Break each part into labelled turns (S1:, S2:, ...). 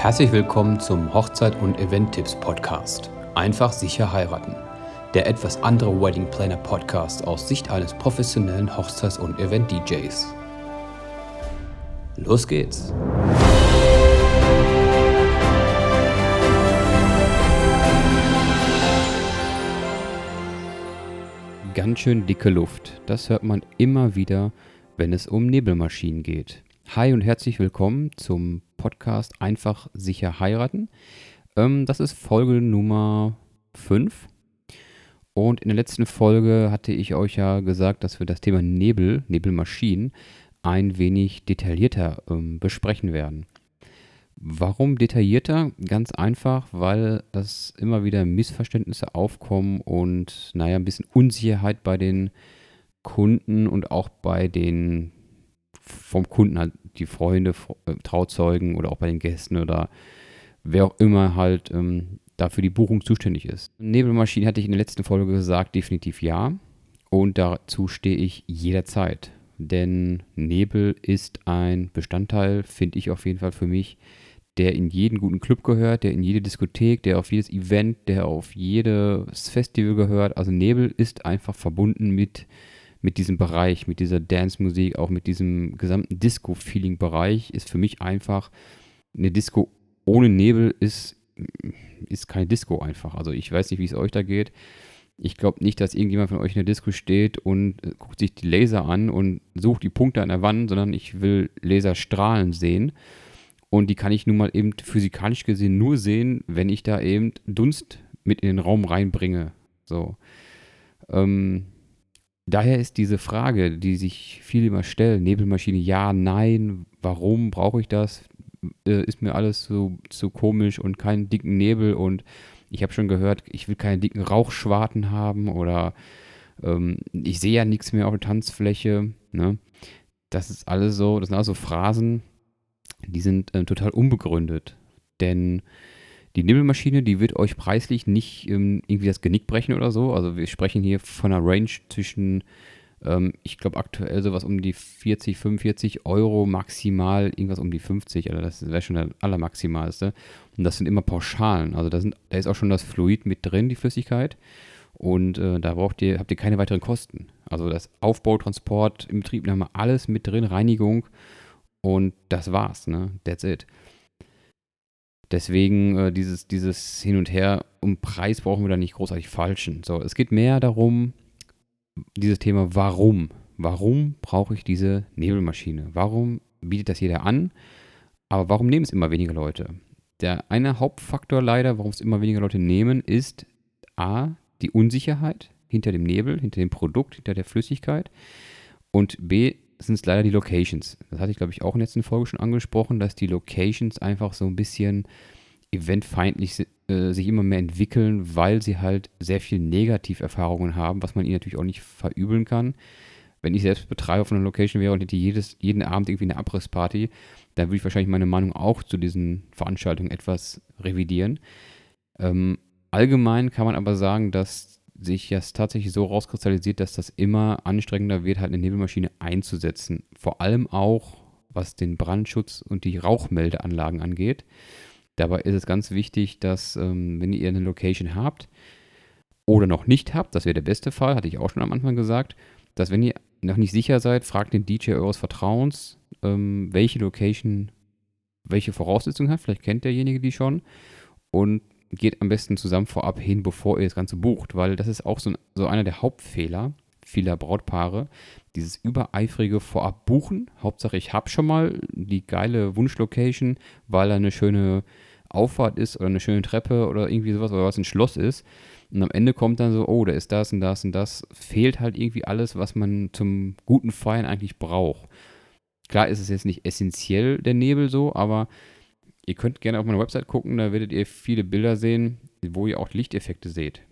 S1: Herzlich willkommen zum Hochzeit- und Event-Tipps Podcast. Einfach sicher heiraten. Der etwas andere Wedding Planner Podcast aus Sicht eines professionellen Hochzeits- und Event-DJs. Los geht's! Ganz schön dicke Luft. Das hört man immer wieder, wenn es um Nebelmaschinen geht. Hi und herzlich willkommen zum Podcast Einfach sicher heiraten. Ähm, das ist Folge Nummer 5. Und in der letzten Folge hatte ich euch ja gesagt, dass wir das Thema Nebel, Nebelmaschinen, ein wenig detaillierter ähm, besprechen werden. Warum detaillierter? Ganz einfach, weil das immer wieder Missverständnisse aufkommen und naja, ein bisschen Unsicherheit bei den Kunden und auch bei den vom Kunden halt die Freunde, äh, Trauzeugen oder auch bei den Gästen oder wer auch immer halt ähm, dafür die Buchung zuständig ist. Nebelmaschine hatte ich in der letzten Folge gesagt, definitiv ja. Und dazu stehe ich jederzeit. Denn Nebel ist ein Bestandteil, finde ich auf jeden Fall für mich, der in jeden guten Club gehört, der in jede Diskothek, der auf jedes Event, der auf jedes Festival gehört. Also Nebel ist einfach verbunden mit mit diesem Bereich, mit dieser Dance-Musik, auch mit diesem gesamten Disco-Feeling-Bereich, ist für mich einfach eine Disco ohne Nebel ist, ist keine Disco einfach. Also ich weiß nicht, wie es euch da geht. Ich glaube nicht, dass irgendjemand von euch in der Disco steht und äh, guckt sich die Laser an und sucht die Punkte an der Wand, sondern ich will Laserstrahlen sehen. Und die kann ich nun mal eben physikalisch gesehen nur sehen, wenn ich da eben Dunst mit in den Raum reinbringe. So. Ähm, Daher ist diese Frage, die sich viele immer stellen, Nebelmaschine, ja, nein, warum brauche ich das? Äh, ist mir alles so, so komisch und keinen dicken Nebel und ich habe schon gehört, ich will keine dicken Rauchschwarten haben oder ähm, ich sehe ja nichts mehr auf der Tanzfläche. Ne? Das ist alles so, das sind also Phrasen, die sind äh, total unbegründet. Denn die Nebelmaschine, die wird euch preislich nicht ähm, irgendwie das Genick brechen oder so. Also wir sprechen hier von einer Range zwischen, ähm, ich glaube aktuell sowas um die 40, 45 Euro maximal, irgendwas um die 50. Also das wäre schon der allermaximalste. Und das sind immer Pauschalen. Also da, sind, da ist auch schon das Fluid mit drin, die Flüssigkeit. Und äh, da braucht ihr, habt ihr keine weiteren Kosten. Also das Aufbau, Transport, im Betrieb haben wir alles mit drin, Reinigung. Und das war's, ne? That's it. Deswegen äh, dieses, dieses Hin und Her um Preis brauchen wir da nicht großartig falschen. So, es geht mehr darum, dieses Thema warum. Warum brauche ich diese Nebelmaschine? Warum bietet das jeder an? Aber warum nehmen es immer weniger Leute? Der eine Hauptfaktor leider, warum es immer weniger Leute nehmen, ist A, die Unsicherheit hinter dem Nebel, hinter dem Produkt, hinter der Flüssigkeit. Und B, sind es leider die Locations. Das hatte ich, glaube ich, auch in der letzten Folge schon angesprochen, dass die Locations einfach so ein bisschen eventfeindlich äh, sich immer mehr entwickeln, weil sie halt sehr viel Negativerfahrungen haben, was man ihnen natürlich auch nicht verübeln kann. Wenn ich selbst Betreiber von einer Location wäre und hätte jedes, jeden Abend irgendwie eine Abrissparty, dann würde ich wahrscheinlich meine Meinung auch zu diesen Veranstaltungen etwas revidieren. Ähm, allgemein kann man aber sagen, dass sich jetzt tatsächlich so rauskristallisiert, dass das immer anstrengender wird, halt eine Nebelmaschine einzusetzen. Vor allem auch, was den Brandschutz und die Rauchmeldeanlagen angeht. Dabei ist es ganz wichtig, dass, ähm, wenn ihr eine Location habt oder noch nicht habt, das wäre der beste Fall, hatte ich auch schon am Anfang gesagt, dass wenn ihr noch nicht sicher seid, fragt den DJ eures Vertrauens, ähm, welche Location welche Voraussetzungen hat. Vielleicht kennt derjenige die schon. Und geht am besten zusammen vorab hin, bevor ihr das Ganze bucht, weil das ist auch so, so einer der Hauptfehler vieler Brautpaare, dieses übereifrige Vorab buchen. Hauptsache, ich habe schon mal die geile Wunschlocation, weil da eine schöne Auffahrt ist oder eine schöne Treppe oder irgendwie sowas oder was ein Schloss ist. Und am Ende kommt dann so, oh, da ist das und das und das. Fehlt halt irgendwie alles, was man zum guten Feiern eigentlich braucht. Klar ist es jetzt nicht essentiell der Nebel so, aber Ihr könnt gerne auf meiner Website gucken, da werdet ihr viele Bilder sehen, wo ihr auch Lichteffekte seht.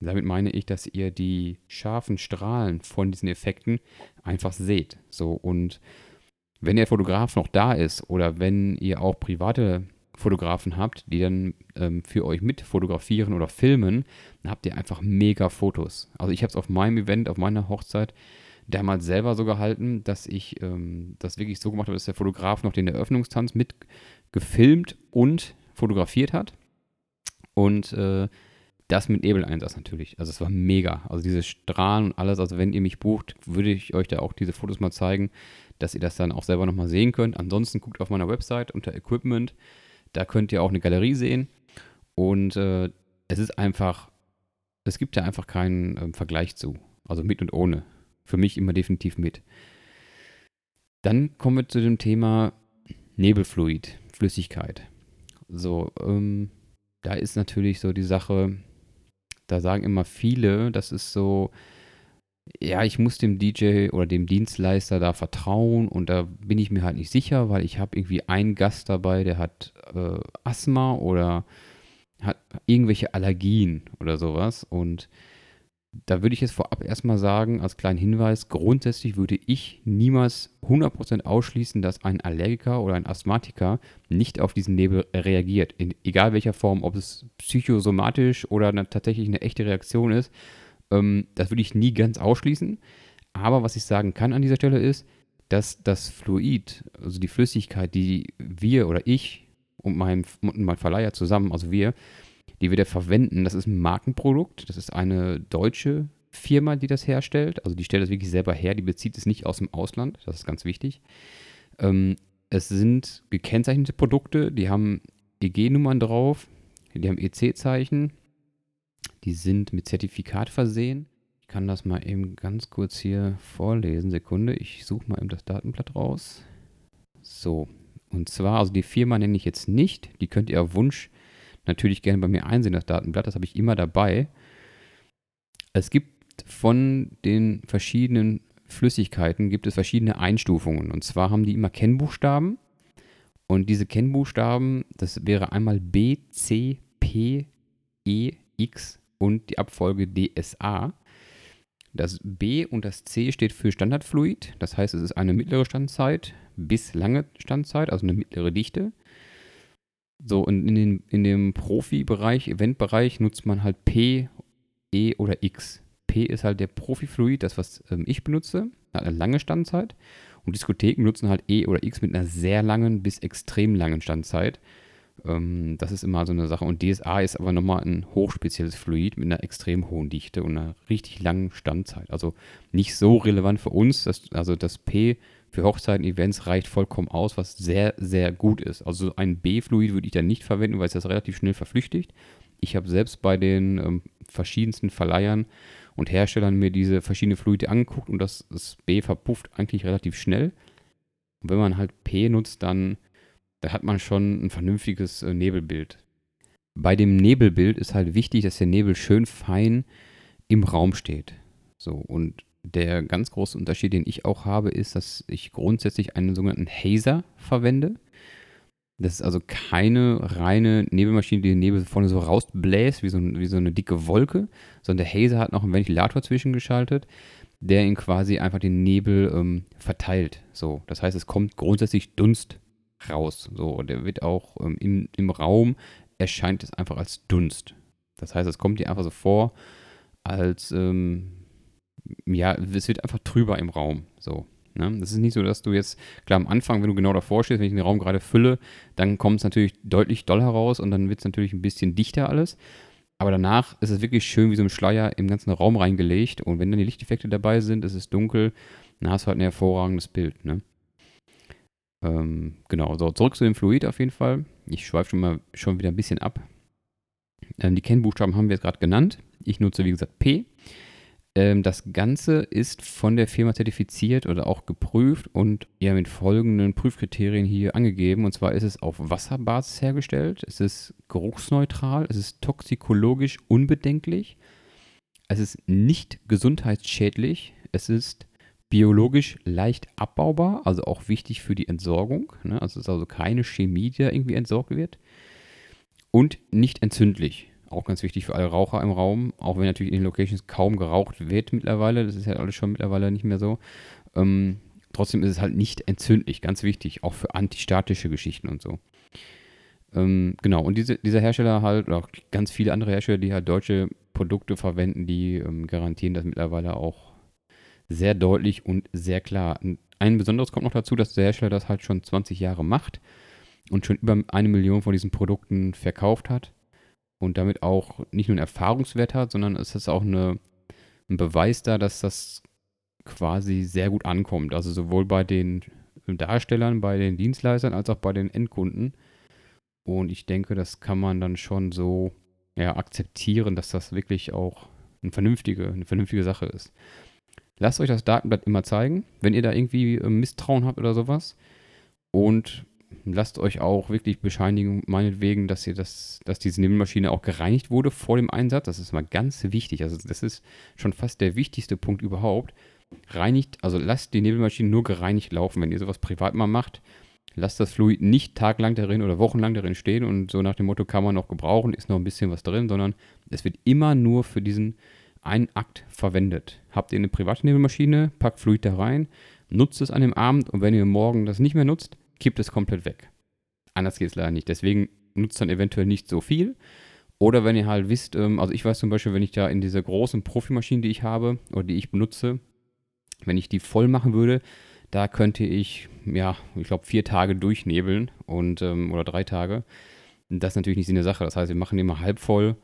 S1: Damit meine ich, dass ihr die scharfen Strahlen von diesen Effekten einfach seht. So und wenn der Fotograf noch da ist oder wenn ihr auch private Fotografen habt, die dann ähm, für euch mit fotografieren oder filmen, dann habt ihr einfach mega Fotos. Also ich habe es auf meinem Event, auf meiner Hochzeit, damals selber so gehalten, dass ich ähm, das wirklich so gemacht habe, dass der Fotograf noch den Eröffnungstanz mit gefilmt und fotografiert hat. Und äh, das mit Nebeleinsatz natürlich. Also es war mega. Also diese Strahlen und alles. Also wenn ihr mich bucht, würde ich euch da auch diese Fotos mal zeigen, dass ihr das dann auch selber nochmal sehen könnt. Ansonsten guckt auf meiner Website unter Equipment. Da könnt ihr auch eine Galerie sehen. Und äh, es ist einfach, es gibt ja einfach keinen äh, Vergleich zu. Also mit und ohne. Für mich immer definitiv mit. Dann kommen wir zu dem Thema Nebelfluid, Flüssigkeit. So, ähm, da ist natürlich so die Sache, da sagen immer viele, das ist so, ja, ich muss dem DJ oder dem Dienstleister da vertrauen und da bin ich mir halt nicht sicher, weil ich habe irgendwie einen Gast dabei, der hat äh, Asthma oder hat irgendwelche Allergien oder sowas und da würde ich jetzt vorab erstmal sagen, als kleinen Hinweis, grundsätzlich würde ich niemals 100% ausschließen, dass ein Allergiker oder ein Asthmatiker nicht auf diesen Nebel reagiert. In egal welcher Form, ob es psychosomatisch oder eine, tatsächlich eine echte Reaktion ist. Ähm, das würde ich nie ganz ausschließen. Aber was ich sagen kann an dieser Stelle ist, dass das Fluid, also die Flüssigkeit, die wir oder ich und mein, und mein Verleiher zusammen, also wir, die wir da verwenden. Das ist ein Markenprodukt. Das ist eine deutsche Firma, die das herstellt. Also die stellt das wirklich selber her. Die bezieht es nicht aus dem Ausland. Das ist ganz wichtig. Ähm, es sind gekennzeichnete Produkte. Die haben EG-Nummern drauf. Die haben EC-Zeichen. Die sind mit Zertifikat versehen. Ich kann das mal eben ganz kurz hier vorlesen. Sekunde. Ich suche mal eben das Datenblatt raus. So. Und zwar, also die Firma nenne ich jetzt nicht. Die könnt ihr auf Wunsch natürlich gerne bei mir einsehen, das Datenblatt. Das habe ich immer dabei. Es gibt von den verschiedenen Flüssigkeiten gibt es verschiedene Einstufungen. Und zwar haben die immer Kennbuchstaben. Und diese Kennbuchstaben, das wäre einmal B, C, P, E, X und die Abfolge DSA. Das B und das C steht für Standardfluid, das heißt, es ist eine mittlere Standzeit bis lange Standzeit, also eine mittlere Dichte. So, und in, den, in dem Profibereich, Eventbereich, nutzt man halt P, E oder X. P ist halt der Profifluid, das, was ähm, ich benutze, hat eine lange Standzeit. Und Diskotheken nutzen halt E oder X mit einer sehr langen bis extrem langen Standzeit. Ähm, das ist immer so eine Sache. Und DSA ist aber nochmal ein hochspezielles Fluid mit einer extrem hohen Dichte und einer richtig langen Standzeit. Also nicht so relevant für uns. Dass, also das P für Hochzeiten, Events reicht vollkommen aus, was sehr, sehr gut ist. Also ein B-Fluid würde ich da nicht verwenden, weil es das relativ schnell verflüchtigt. Ich habe selbst bei den ähm, verschiedensten Verleihern und Herstellern mir diese verschiedenen Fluide angeguckt und das, das B verpufft eigentlich relativ schnell. Und wenn man halt P nutzt, dann da hat man schon ein vernünftiges äh, Nebelbild. Bei dem Nebelbild ist halt wichtig, dass der Nebel schön fein im Raum steht. So, und der ganz große Unterschied, den ich auch habe, ist, dass ich grundsätzlich einen sogenannten Hazer verwende. Das ist also keine reine Nebelmaschine, die den Nebel vorne so rausbläst, wie so, wie so eine dicke Wolke, sondern der Hazer hat noch einen Ventilator zwischengeschaltet, der ihn quasi einfach den Nebel ähm, verteilt. So, das heißt, es kommt grundsätzlich Dunst raus. So, der wird auch ähm, im, im Raum erscheint es einfach als Dunst. Das heißt, es kommt dir einfach so vor, als ähm, ja, es wird einfach trüber im Raum. So. Ne? Das ist nicht so, dass du jetzt, klar, am Anfang, wenn du genau davor stehst, wenn ich den Raum gerade fülle, dann kommt es natürlich deutlich doll heraus und dann wird es natürlich ein bisschen dichter alles. Aber danach ist es wirklich schön wie so ein Schleier im ganzen Raum reingelegt. Und wenn dann die Lichteffekte dabei sind, es ist dunkel, dann hast du halt ein hervorragendes Bild. Ne? Ähm, genau, so zurück zu dem Fluid auf jeden Fall. Ich schweife schon mal schon wieder ein bisschen ab. Ähm, die Kennbuchstaben haben wir jetzt gerade genannt. Ich nutze, wie gesagt, P. Ähm, das Ganze ist von der Firma zertifiziert oder auch geprüft und ja mit folgenden Prüfkriterien hier angegeben. Und zwar ist es auf Wasserbasis hergestellt, es ist geruchsneutral, es ist toxikologisch unbedenklich, es ist nicht gesundheitsschädlich, es ist biologisch leicht abbaubar, also auch wichtig für die Entsorgung. Ne? Also es ist also keine Chemie, die da irgendwie entsorgt wird. Und nicht entzündlich. Auch ganz wichtig für alle Raucher im Raum, auch wenn natürlich in den Locations kaum geraucht wird mittlerweile. Das ist ja alles schon mittlerweile nicht mehr so. Ähm, trotzdem ist es halt nicht entzündlich, ganz wichtig, auch für antistatische Geschichten und so. Ähm, genau, und diese, dieser Hersteller halt, oder auch ganz viele andere Hersteller, die halt deutsche Produkte verwenden, die ähm, garantieren das mittlerweile auch sehr deutlich und sehr klar. Ein besonderes kommt noch dazu, dass der Hersteller das halt schon 20 Jahre macht und schon über eine Million von diesen Produkten verkauft hat und damit auch nicht nur einen Erfahrungswert hat, sondern es ist auch eine, ein Beweis da, dass das quasi sehr gut ankommt. Also sowohl bei den Darstellern, bei den Dienstleistern als auch bei den Endkunden. Und ich denke, das kann man dann schon so ja, akzeptieren, dass das wirklich auch eine vernünftige, eine vernünftige Sache ist. Lasst euch das Datenblatt immer zeigen, wenn ihr da irgendwie äh, Misstrauen habt oder sowas. Und lasst euch auch wirklich bescheinigen, meinetwegen, dass ihr das, dass diese Nebelmaschine auch gereinigt wurde vor dem Einsatz. Das ist mal ganz wichtig. Also das ist schon fast der wichtigste Punkt überhaupt. Reinigt, also lasst die Nebelmaschine nur gereinigt laufen. Wenn ihr sowas privat mal macht, lasst das Fluid nicht taglang darin oder wochenlang darin stehen und so nach dem Motto kann man noch gebrauchen, ist noch ein bisschen was drin, sondern es wird immer nur für diesen einen Akt verwendet. Habt ihr eine private Nebelmaschine, packt Fluid da rein, nutzt es an dem Abend und wenn ihr morgen das nicht mehr nutzt, kippt es komplett weg. Anders geht es leider nicht. Deswegen nutzt dann eventuell nicht so viel. Oder wenn ihr halt wisst, ähm, also ich weiß zum Beispiel, wenn ich da in dieser großen Profimaschine, die ich habe oder die ich benutze, wenn ich die voll machen würde, da könnte ich, ja, ich glaube, vier Tage durchnebeln und, ähm, oder drei Tage. Das ist natürlich nicht Sinn der Sache. Das heißt, wir machen die immer halb voll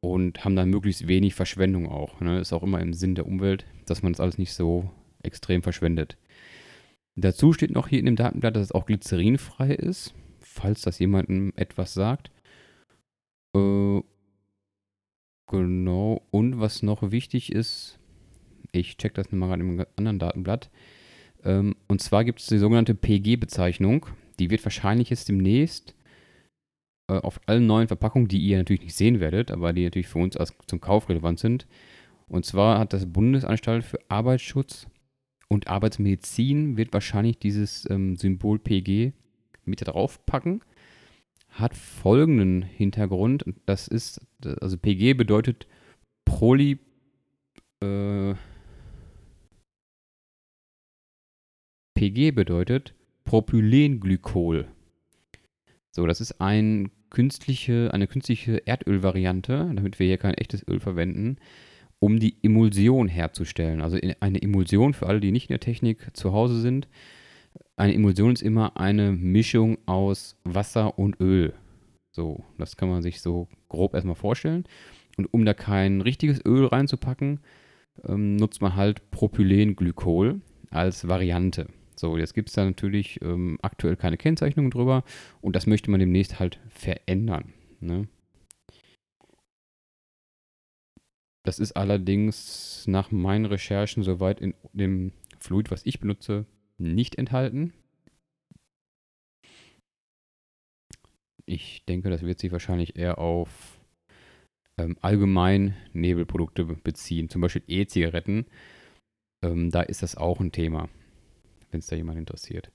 S1: und haben dann möglichst wenig Verschwendung auch. Ne? Ist auch immer im Sinn der Umwelt, dass man das alles nicht so extrem verschwendet. Dazu steht noch hier in dem Datenblatt, dass es auch glycerinfrei ist, falls das jemandem etwas sagt. Äh, genau. Und was noch wichtig ist, ich check das nochmal gerade im anderen Datenblatt. Ähm, und zwar gibt es die sogenannte PG-Bezeichnung. Die wird wahrscheinlich jetzt demnächst äh, auf allen neuen Verpackungen, die ihr natürlich nicht sehen werdet, aber die natürlich für uns als zum Kauf relevant sind. Und zwar hat das Bundesanstalt für Arbeitsschutz und Arbeitsmedizin wird wahrscheinlich dieses ähm, Symbol PG mit draufpacken. Hat folgenden Hintergrund. Das ist, also PG bedeutet Poly. Äh, PG bedeutet Propylenglykol. So, das ist ein künstliche, eine künstliche Erdölvariante, damit wir hier kein echtes Öl verwenden, um die Emulsion herzustellen. Also eine Emulsion für alle, die nicht in der Technik zu Hause sind. Eine Emulsion ist immer eine Mischung aus Wasser und Öl. So, das kann man sich so grob erstmal vorstellen. Und um da kein richtiges Öl reinzupacken, ähm, nutzt man halt Propylenglykol als Variante. So, jetzt gibt es da natürlich ähm, aktuell keine Kennzeichnung drüber und das möchte man demnächst halt verändern. Ne? Das ist allerdings nach meinen Recherchen soweit in dem Fluid, was ich benutze, nicht enthalten. Ich denke, das wird sich wahrscheinlich eher auf ähm, allgemein Nebelprodukte beziehen, zum Beispiel E-Zigaretten. Ähm, da ist das auch ein Thema wenn es da jemand interessiert.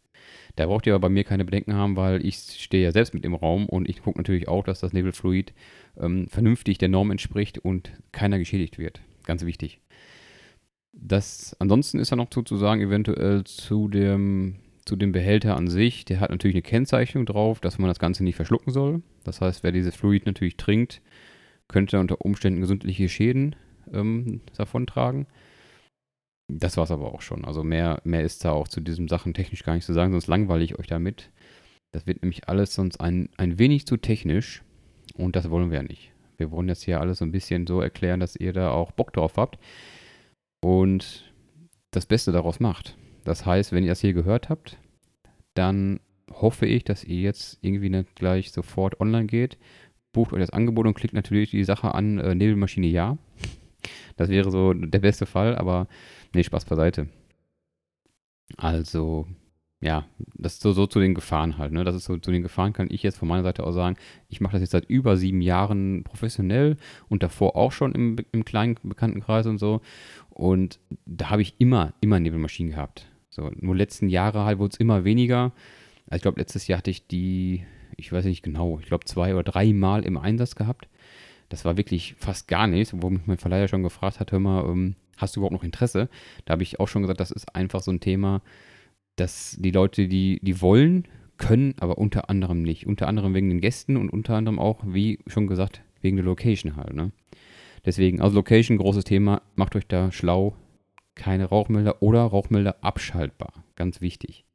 S1: Da braucht ihr aber bei mir keine Bedenken haben, weil ich stehe ja selbst mit im Raum und ich gucke natürlich auch, dass das Nebelfluid ähm, vernünftig der Norm entspricht und keiner geschädigt wird. Ganz wichtig. Das, ansonsten ist da noch zu, zu sagen, eventuell zu dem, zu dem Behälter an sich, der hat natürlich eine Kennzeichnung drauf, dass man das Ganze nicht verschlucken soll. Das heißt, wer dieses Fluid natürlich trinkt, könnte unter Umständen gesundliche Schäden ähm, davontragen. Das war es aber auch schon. Also mehr, mehr ist da auch zu diesen Sachen technisch gar nicht zu sagen, sonst langweile ich euch damit. Das wird nämlich alles sonst ein, ein wenig zu technisch und das wollen wir ja nicht. Wir wollen jetzt hier alles so ein bisschen so erklären, dass ihr da auch Bock drauf habt und das Beste daraus macht. Das heißt, wenn ihr das hier gehört habt, dann hoffe ich, dass ihr jetzt irgendwie nicht gleich sofort online geht, bucht euch das Angebot und klickt natürlich die Sache an, äh, Nebelmaschine ja. Das wäre so der beste Fall, aber nee, Spaß beiseite. Also, ja, das ist so, so zu den Gefahren halt. Ne? Das ist so zu den Gefahren, kann ich jetzt von meiner Seite aus sagen. Ich mache das jetzt seit über sieben Jahren professionell und davor auch schon im, im kleinen Bekanntenkreis und so. Und da habe ich immer, immer Nebelmaschinen gehabt. So, nur letzten Jahre halt wurde es immer weniger. Also ich glaube, letztes Jahr hatte ich die, ich weiß nicht genau, ich glaube zwei oder drei Mal im Einsatz gehabt. Das war wirklich fast gar nichts, wo mich mein Verleiher schon gefragt hat, hör mal, ähm, hast du überhaupt noch Interesse? Da habe ich auch schon gesagt, das ist einfach so ein Thema, dass die Leute, die, die wollen, können, aber unter anderem nicht. Unter anderem wegen den Gästen und unter anderem auch, wie schon gesagt, wegen der Location halt. Ne? Deswegen, also Location, großes Thema, macht euch da schlau, keine Rauchmelder oder Rauchmelder abschaltbar. Ganz wichtig.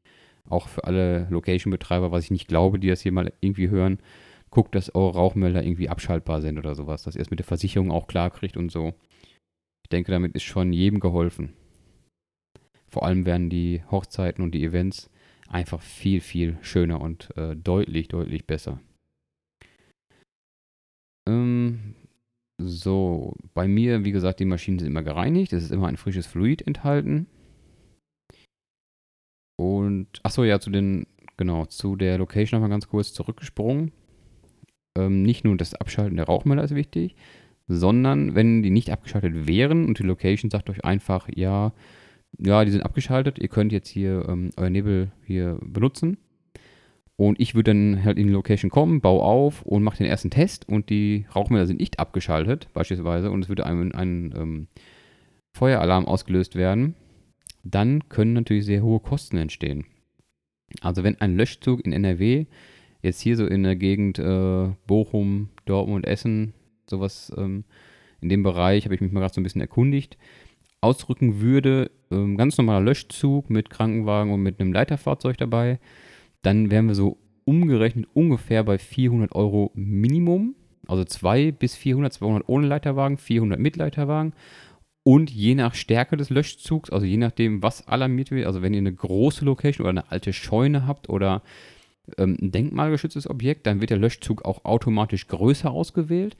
S1: Auch für alle Location-Betreiber, was ich nicht glaube, die das hier mal irgendwie hören, guckt, dass eure Rauchmelder irgendwie abschaltbar sind oder sowas, dass ihr es mit der Versicherung auch klar kriegt und so. Ich denke, damit ist schon jedem geholfen. Vor allem werden die Hochzeiten und die Events einfach viel, viel schöner und äh, deutlich, deutlich besser. Ähm, so, bei mir, wie gesagt, die Maschinen sind immer gereinigt. Es ist immer ein frisches Fluid enthalten. Und, achso, ja, zu den, genau, zu der Location nochmal ganz kurz zurückgesprungen. Ähm, nicht nur das Abschalten der Rauchmelder ist wichtig, sondern wenn die nicht abgeschaltet wären und die Location sagt euch einfach, ja, ja, die sind abgeschaltet, ihr könnt jetzt hier ähm, euer Nebel hier benutzen. Und ich würde dann halt in die Location kommen, baue auf und mache den ersten Test und die Rauchmelder sind nicht abgeschaltet, beispielsweise, und es würde ein, ein ähm, Feueralarm ausgelöst werden, dann können natürlich sehr hohe Kosten entstehen. Also wenn ein Löschzug in NRW jetzt hier so in der Gegend äh, Bochum, Dortmund, Essen, sowas ähm, in dem Bereich, habe ich mich mal gerade so ein bisschen erkundigt, ausrücken würde, ähm, ganz normaler Löschzug mit Krankenwagen und mit einem Leiterfahrzeug dabei, dann wären wir so umgerechnet ungefähr bei 400 Euro Minimum. Also 2 bis 400, 200 ohne Leiterwagen, 400 mit Leiterwagen. Und je nach Stärke des Löschzugs, also je nachdem, was alarmiert wird, also wenn ihr eine große Location oder eine alte Scheune habt oder ähm, ein denkmalgeschütztes Objekt, dann wird der Löschzug auch automatisch größer ausgewählt.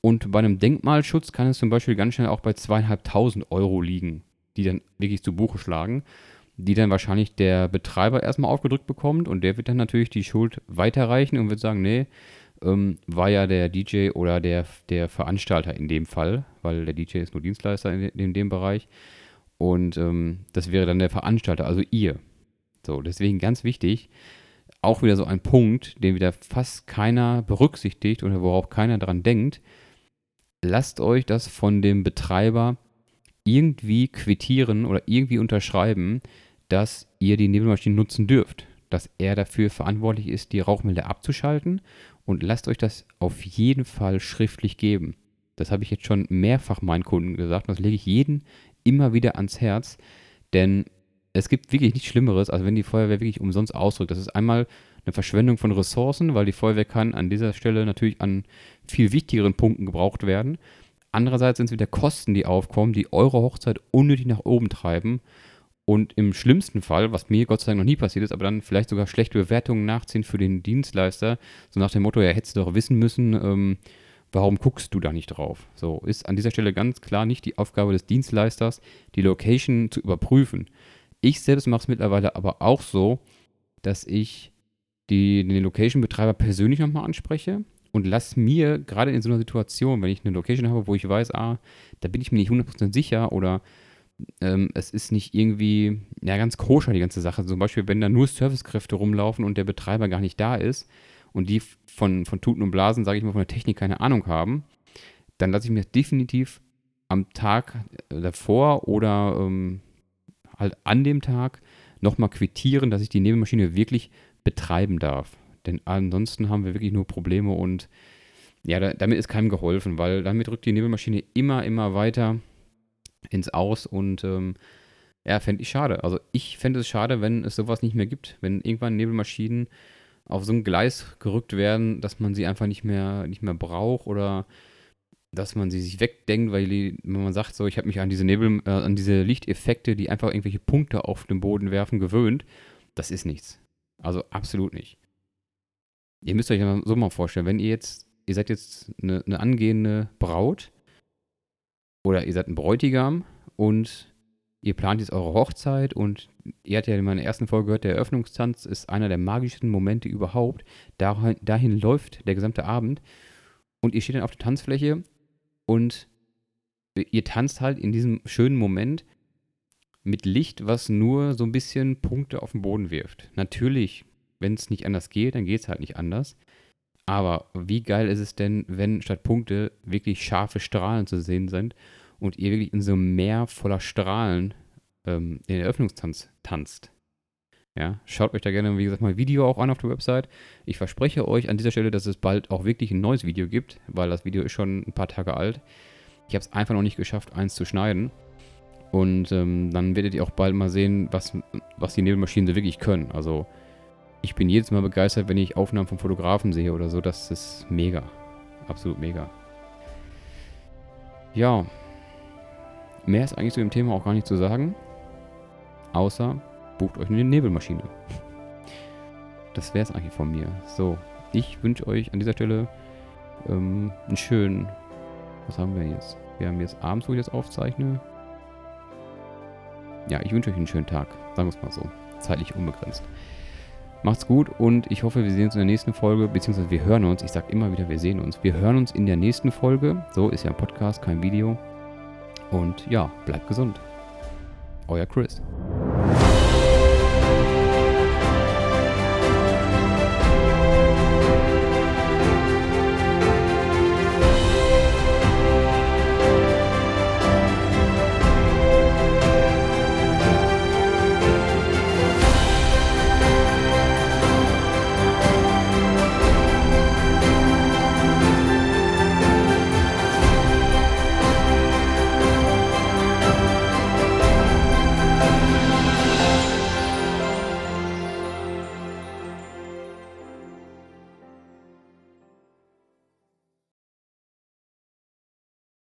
S1: Und bei einem Denkmalschutz kann es zum Beispiel ganz schnell auch bei zweieinhalbtausend Euro liegen, die dann wirklich zu Buche schlagen die dann wahrscheinlich der Betreiber erstmal aufgedrückt bekommt und der wird dann natürlich die Schuld weiterreichen und wird sagen, nee, ähm, war ja der DJ oder der, der Veranstalter in dem Fall, weil der DJ ist nur Dienstleister in, in dem Bereich und ähm, das wäre dann der Veranstalter, also ihr. So, deswegen ganz wichtig, auch wieder so ein Punkt, den wieder fast keiner berücksichtigt oder worauf keiner dran denkt. Lasst euch das von dem Betreiber irgendwie quittieren oder irgendwie unterschreiben, dass ihr die Nebelmaschine nutzen dürft, dass er dafür verantwortlich ist, die Rauchmelder abzuschalten und lasst euch das auf jeden Fall schriftlich geben. Das habe ich jetzt schon mehrfach meinen Kunden gesagt und das lege ich jeden immer wieder ans Herz, denn es gibt wirklich nichts Schlimmeres, als wenn die Feuerwehr wirklich umsonst ausdrückt. Das ist einmal eine Verschwendung von Ressourcen, weil die Feuerwehr kann an dieser Stelle natürlich an viel wichtigeren Punkten gebraucht werden. Andererseits sind es wieder Kosten, die aufkommen, die eure Hochzeit unnötig nach oben treiben und im schlimmsten Fall, was mir Gott sei Dank noch nie passiert ist, aber dann vielleicht sogar schlechte Bewertungen nachziehen für den Dienstleister, so nach dem Motto, ja, hättest du doch wissen müssen, ähm, warum guckst du da nicht drauf? So, ist an dieser Stelle ganz klar nicht die Aufgabe des Dienstleisters, die Location zu überprüfen. Ich selbst mache es mittlerweile aber auch so, dass ich die, den Location-Betreiber persönlich nochmal anspreche und lass mir gerade in so einer Situation, wenn ich eine Location habe, wo ich weiß, ah, da bin ich mir nicht 100% sicher oder ähm, es ist nicht irgendwie ja, ganz koscher, die ganze Sache. Zum Beispiel, wenn da nur Servicekräfte rumlaufen und der Betreiber gar nicht da ist und die von, von Tuten und Blasen, sage ich mal, von der Technik keine Ahnung haben, dann lasse ich mir definitiv am Tag davor oder ähm, halt an dem Tag nochmal quittieren, dass ich die Nebelmaschine wirklich betreiben darf. Denn ansonsten haben wir wirklich nur Probleme und ja, da, damit ist keinem geholfen, weil damit rückt die Nebelmaschine immer, immer weiter ins Aus und ähm, ja, fände ich schade. Also ich fände es schade, wenn es sowas nicht mehr gibt, wenn irgendwann Nebelmaschinen auf so ein Gleis gerückt werden, dass man sie einfach nicht mehr, nicht mehr braucht oder dass man sie sich wegdenkt, weil die, wenn man sagt, so, ich habe mich an diese Nebel, äh, an diese Lichteffekte, die einfach irgendwelche Punkte auf den Boden werfen, gewöhnt, das ist nichts. Also absolut nicht. Ihr müsst euch so mal vorstellen, wenn ihr jetzt, ihr seid jetzt eine, eine angehende Braut oder ihr seid ein Bräutigam und ihr plant jetzt eure Hochzeit und ihr habt ja in meiner ersten Folge gehört, der Eröffnungstanz ist einer der magischsten Momente überhaupt. Dahin, dahin läuft der gesamte Abend und ihr steht dann auf der Tanzfläche und ihr tanzt halt in diesem schönen Moment mit Licht, was nur so ein bisschen Punkte auf den Boden wirft. Natürlich, wenn es nicht anders geht, dann geht es halt nicht anders. Aber wie geil ist es denn, wenn statt Punkte wirklich scharfe Strahlen zu sehen sind und ihr wirklich in so einem Meer voller Strahlen ähm, den Eröffnungstanz tanzt? Ja, schaut euch da gerne, wie gesagt, mal Video auch an auf der Website. Ich verspreche euch an dieser Stelle, dass es bald auch wirklich ein neues Video gibt, weil das Video ist schon ein paar Tage alt. Ich habe es einfach noch nicht geschafft, eins zu schneiden. Und ähm, dann werdet ihr auch bald mal sehen, was, was die Nebelmaschinen so wirklich können. Also ich bin jedes Mal begeistert, wenn ich Aufnahmen von Fotografen sehe oder so. Das ist mega. Absolut mega. Ja. Mehr ist eigentlich zu dem Thema auch gar nicht zu sagen. Außer bucht euch eine Nebelmaschine. Das wäre es eigentlich von mir. So, ich wünsche euch an dieser Stelle ähm, einen schönen. Was haben wir jetzt? Wir haben jetzt abends, wo ich das aufzeichne. Ja, ich wünsche euch einen schönen Tag. Sagen wir es mal so. Zeitlich unbegrenzt. Macht's gut und ich hoffe, wir sehen uns in der nächsten Folge, beziehungsweise wir hören uns. Ich sage immer wieder, wir sehen uns. Wir hören uns in der nächsten Folge. So ist ja ein Podcast, kein Video. Und ja, bleibt gesund. Euer Chris.